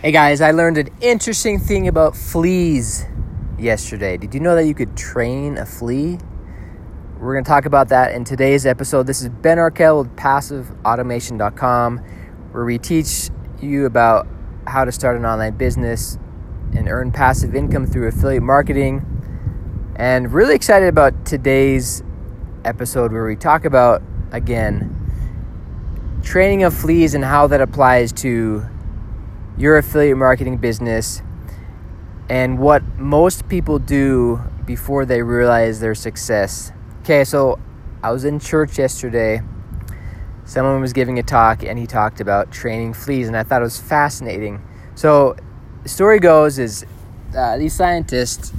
Hey guys, I learned an interesting thing about fleas yesterday. Did you know that you could train a flea? We're going to talk about that in today's episode. This is Ben Arkell with PassiveAutomation.com, where we teach you about how to start an online business and earn passive income through affiliate marketing. And really excited about today's episode where we talk about, again, training of fleas and how that applies to your affiliate marketing business and what most people do before they realize their success. Okay, so I was in church yesterday. Someone was giving a talk and he talked about training fleas, and I thought it was fascinating. So, the story goes is uh, these scientists,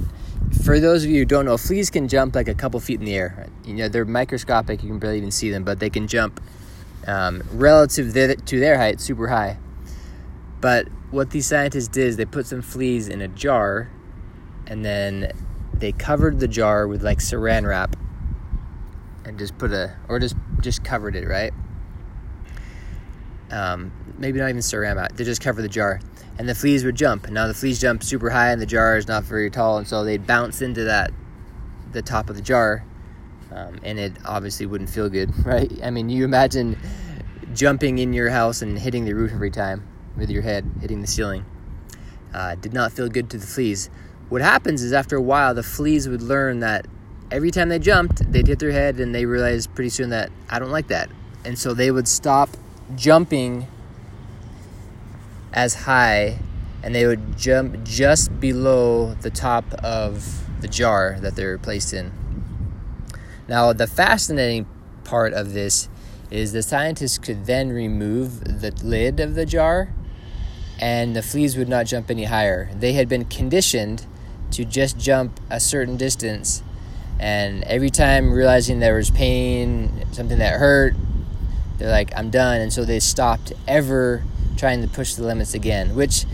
for those of you who don't know, fleas can jump like a couple feet in the air. You know, they're microscopic, you can barely even see them, but they can jump um, relative to their height super high. But what these scientists did is they put some fleas in a jar and then they covered the jar with like saran wrap and just put a or just just covered it right? Um, maybe not even saran wrap they just covered the jar. And the fleas would jump. And now the fleas jump super high and the jar is not very tall and so they'd bounce into that the top of the jar um, and it obviously wouldn't feel good right? I mean you imagine jumping in your house and hitting the roof every time with your head hitting the ceiling. Uh, did not feel good to the fleas. What happens is after a while, the fleas would learn that every time they jumped, they'd hit their head and they realized pretty soon that I don't like that. And so they would stop jumping as high and they would jump just below the top of the jar that they're placed in. Now, the fascinating part of this is the scientists could then remove the lid of the jar and the fleas would not jump any higher. They had been conditioned to just jump a certain distance, and every time realizing there was pain, something that hurt, they're like, I'm done. And so they stopped ever trying to push the limits again, which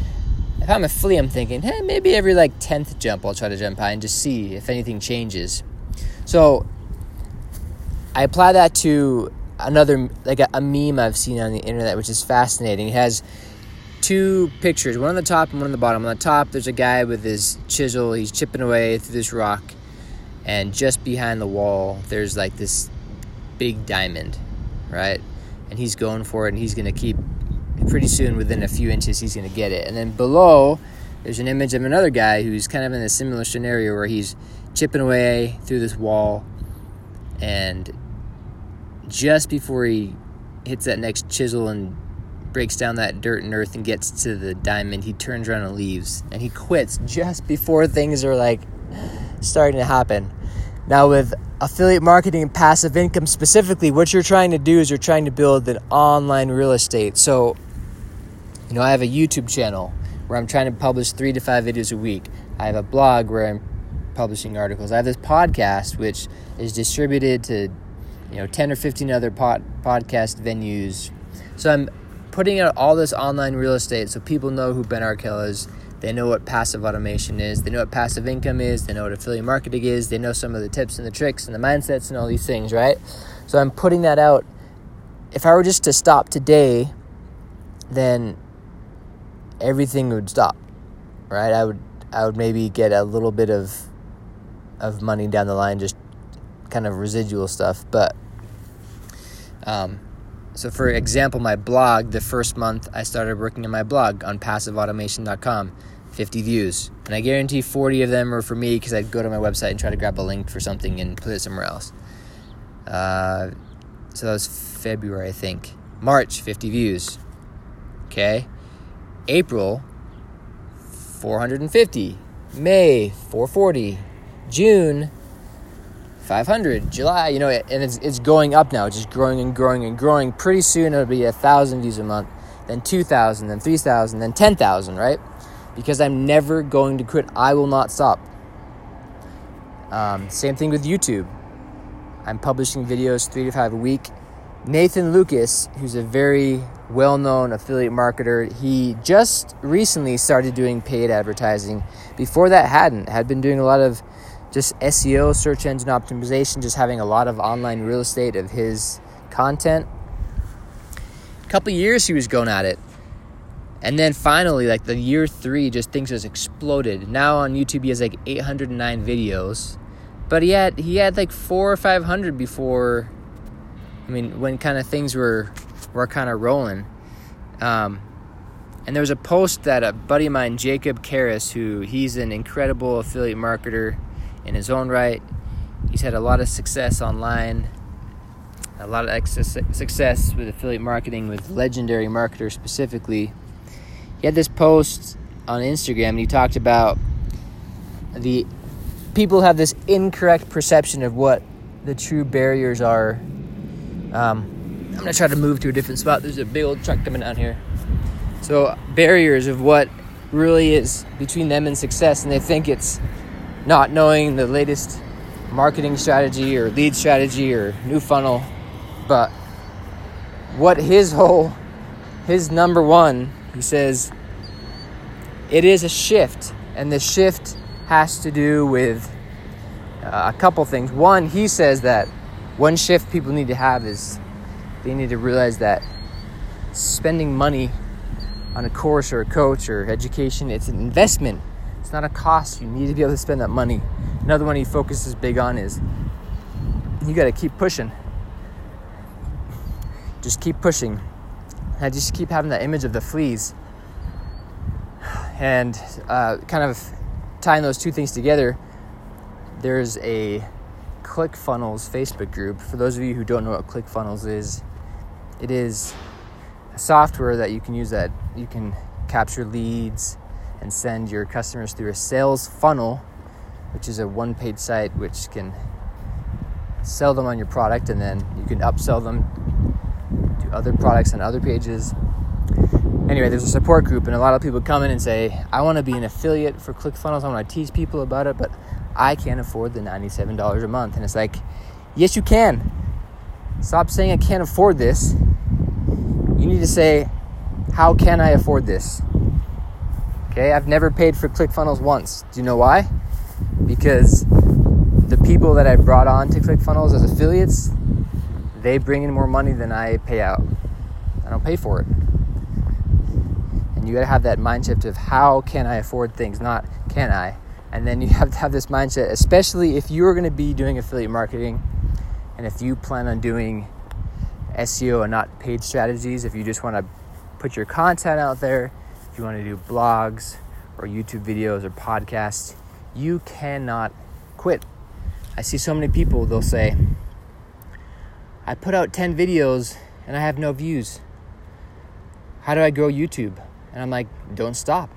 if I'm a flea, I'm thinking, hey, maybe every like 10th jump I'll try to jump high and just see if anything changes. So I apply that to another, like a, a meme I've seen on the internet, which is fascinating. It has two pictures, one on the top and one on the bottom. On the top, there's a guy with his chisel. He's chipping away through this rock, and just behind the wall, there's like this big diamond, right? And he's going for it, and he's gonna keep. Pretty soon, within a few inches, he's gonna get it. And then below, there's an image of another guy who's kind of in a similar scenario where he's chipping away through this wall, and just before he hits that next chisel and breaks down that dirt and earth and gets to the diamond, he turns around and leaves. And he quits just before things are like starting to happen. Now, with affiliate marketing and passive income specifically, what you're trying to do is you're trying to build an online real estate. So, you know, I have a YouTube channel where I'm trying to publish three to five videos a week. I have a blog where I'm publishing articles. I have this podcast which is distributed to, you know, 10 or 15 other pod, podcast venues. So I'm putting out all this online real estate so people know who Ben Arkell is. They know what passive automation is. They know what passive income is. They know what affiliate marketing is. They know some of the tips and the tricks and the mindsets and all these things, right? So I'm putting that out. If I were just to stop today, then everything would stop, right? I would I would maybe get a little bit of of money down the line, just kind of residual stuff, but um, so, for example, my blog, the first month I started working on my blog on passiveautomation.com, 50 views. And I guarantee 40 of them were for me because I'd go to my website and try to grab a link for something and put it somewhere else. Uh, so that was February, I think. March, 50 views. Okay. April, 450. May, 440. June, 500 july you know and it's, it's going up now just growing and growing and growing. Pretty soon it'll be a thousand views a month then 2000 then 3000 then 10000 right? Because i'm never going to quit. I will not stop. Um, same thing with youtube. I'm publishing videos three to five a week. Nathan lucas who's a very well-known affiliate marketer he just recently started doing paid advertising. Before that hadn't. Had been doing a lot of just SEO, search engine optimization, just having a lot of online real estate of his content. A couple years he was going at it. And then finally, like the year three, just things just exploded. Now on YouTube, he has like 809 videos, but he had he had like four or 500 before. I mean, when kind of things were were kind of rolling. Um, and there was a post that a buddy of mine, Jacob Karras, who he's an incredible affiliate marketer in his own right. He's had a lot of success online, a lot of success with affiliate marketing with legendary marketers specifically. He had this post on Instagram and he talked about the people have this incorrect perception of what the true barriers are. Um, I'm gonna try to move to a different spot. There's a big old truck coming down here. So, barriers of what really is between them and success, and they think it's not knowing the latest marketing strategy or lead strategy or new funnel. But what his whole, his number one, he says, it is a shift, and the shift has to do with uh, a couple things. One, he says that one shift people need to have is they need to realize that spending money on a course or a coach or education. It's an investment. It's not a cost. You need to be able to spend that money. Another one he focuses big on is you got to keep pushing. Just keep pushing. I just keep having that image of the fleas. And uh, kind of tying those two things together, there's a ClickFunnels Facebook group. For those of you who don't know what ClickFunnels is, it is a software that you can use that you can capture leads and send your customers through a sales funnel, which is a one page site which can sell them on your product and then you can upsell them to other products on other pages. Anyway, there's a support group, and a lot of people come in and say, I want to be an affiliate for ClickFunnels. I want to teach people about it, but I can't afford the $97 a month. And it's like, yes, you can. Stop saying I can't afford this you need to say, How can I afford this? Okay, I've never paid for ClickFunnels once. Do you know why? Because the people that I brought on to ClickFunnels as affiliates, they bring in more money than I pay out. I don't pay for it. And you got to have that mindset of how can I afford things, not can I. And then you have to have this mindset, especially if you're to be doing affiliate marketing and if you plan on doing SEO and not paid strategies. If you just want to put your content out there, you want to do blogs or YouTube videos or podcasts, you cannot quit. I see so many people, they'll say, I put out 10 videos and I have no views. How do I grow YouTube? And I'm like, don't stop.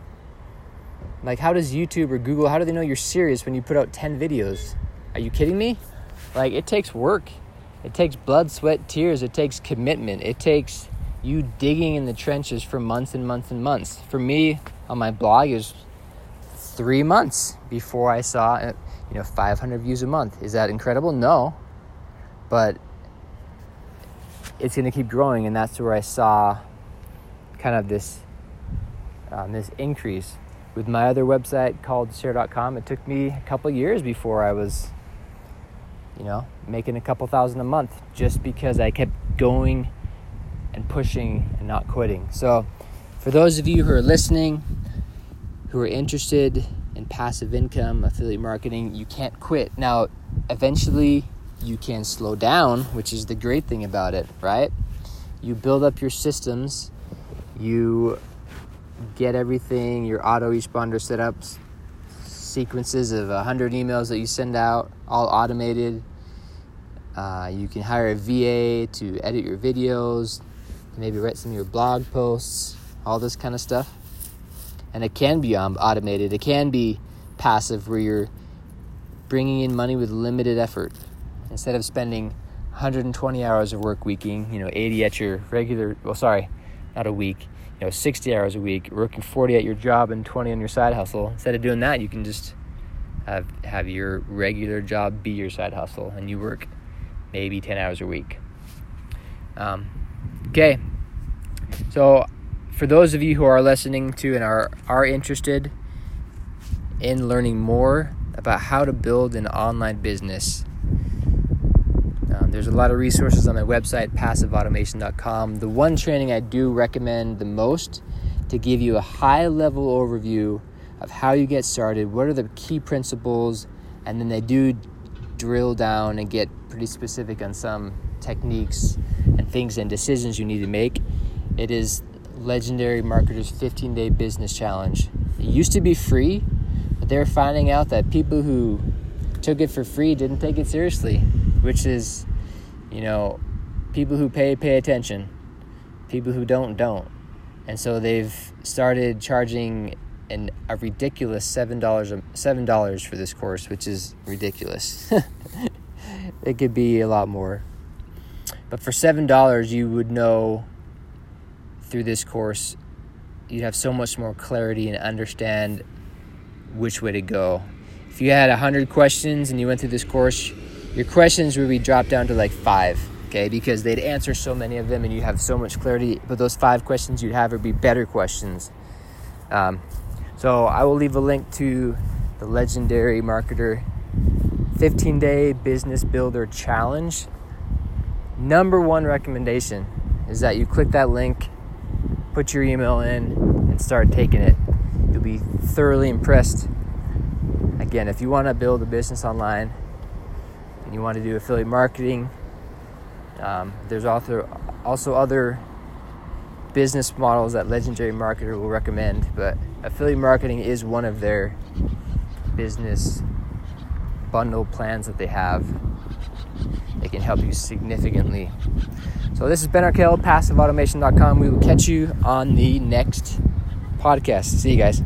Like, how does YouTube or Google, how do they know you're serious when you put out 10 videos? Are you kidding me? Like, it takes work. It takes blood, sweat, tears. It takes commitment. It takes you digging in the trenches for months and months and months. For me, on my blog, is three months before I saw, uh, you know, 500 views a month. Is that incredible? No, but it's going to keep growing, and that's where I saw kind of this um, this increase. With my other website called share.com, it took me a couple years before I was you know, making a couple thousand a month just because I kept going and pushing and not quitting. So, for those of you who are listening, who are interested in passive income, affiliate marketing, you can't quit. Now, eventually, you can slow down, which is the great thing about it, right? You build up your systems, you get everything, your autoresponder setups, sequences of 100 emails that you send out, all automated. Uh, you can hire a VA to edit your videos, maybe write some of your blog posts, all this kind of stuff. And it can be um, automated, it can be passive where you're bringing in money with limited effort. Instead of spending 120 hours of work weeking, you know, 80 at your regular, well, sorry, not a week, you know 60 hours a week working 40 at your job and 20 on your side hustle instead of doing that you can just have have your regular job be your side hustle and you work maybe 10 hours a week um, okay so for those of you who are listening to and are are interested in learning more about how to build an online business um, there's a lot of resources on my website, passiveautomation.com. The one training I do recommend the most to give you a high level overview of how you get started, what are the key principles, and then they do drill down and get pretty specific on some techniques and things and decisions you need to make. It is Legendary Marketers 15 Day Business Challenge. It used to be free, but they're finding out that people who took it for free didn't take it seriously, which is, you know, people who pay pay attention, people who don't don't. And so they've started charging an, a ridiculous seven dollars seven dollars for this course, which is ridiculous. it could be a lot more, but for seven dollars, you would know through this course, you'd have so much more clarity and understand which way to go. If you had a hundred questions and you went through this course, your questions would be dropped down to like five okay because they'd answer so many of them and you have so much clarity but those five questions you'd have would be better questions um, so I will leave a link to the legendary marketer 15 day business builder challenge. Number one recommendation is that you click that link, put your email in, and start taking it. You'll be thoroughly impressed. Again, if you want to build a business online and you want to do affiliate marketing, um, there's also also other business models that Legendary Marketer will recommend, but affiliate marketing is one of their business bundle plans that they have. It can help you significantly. So this is Ben Arkell, passiveautomation.com. We will catch you on the next podcast. See you guys.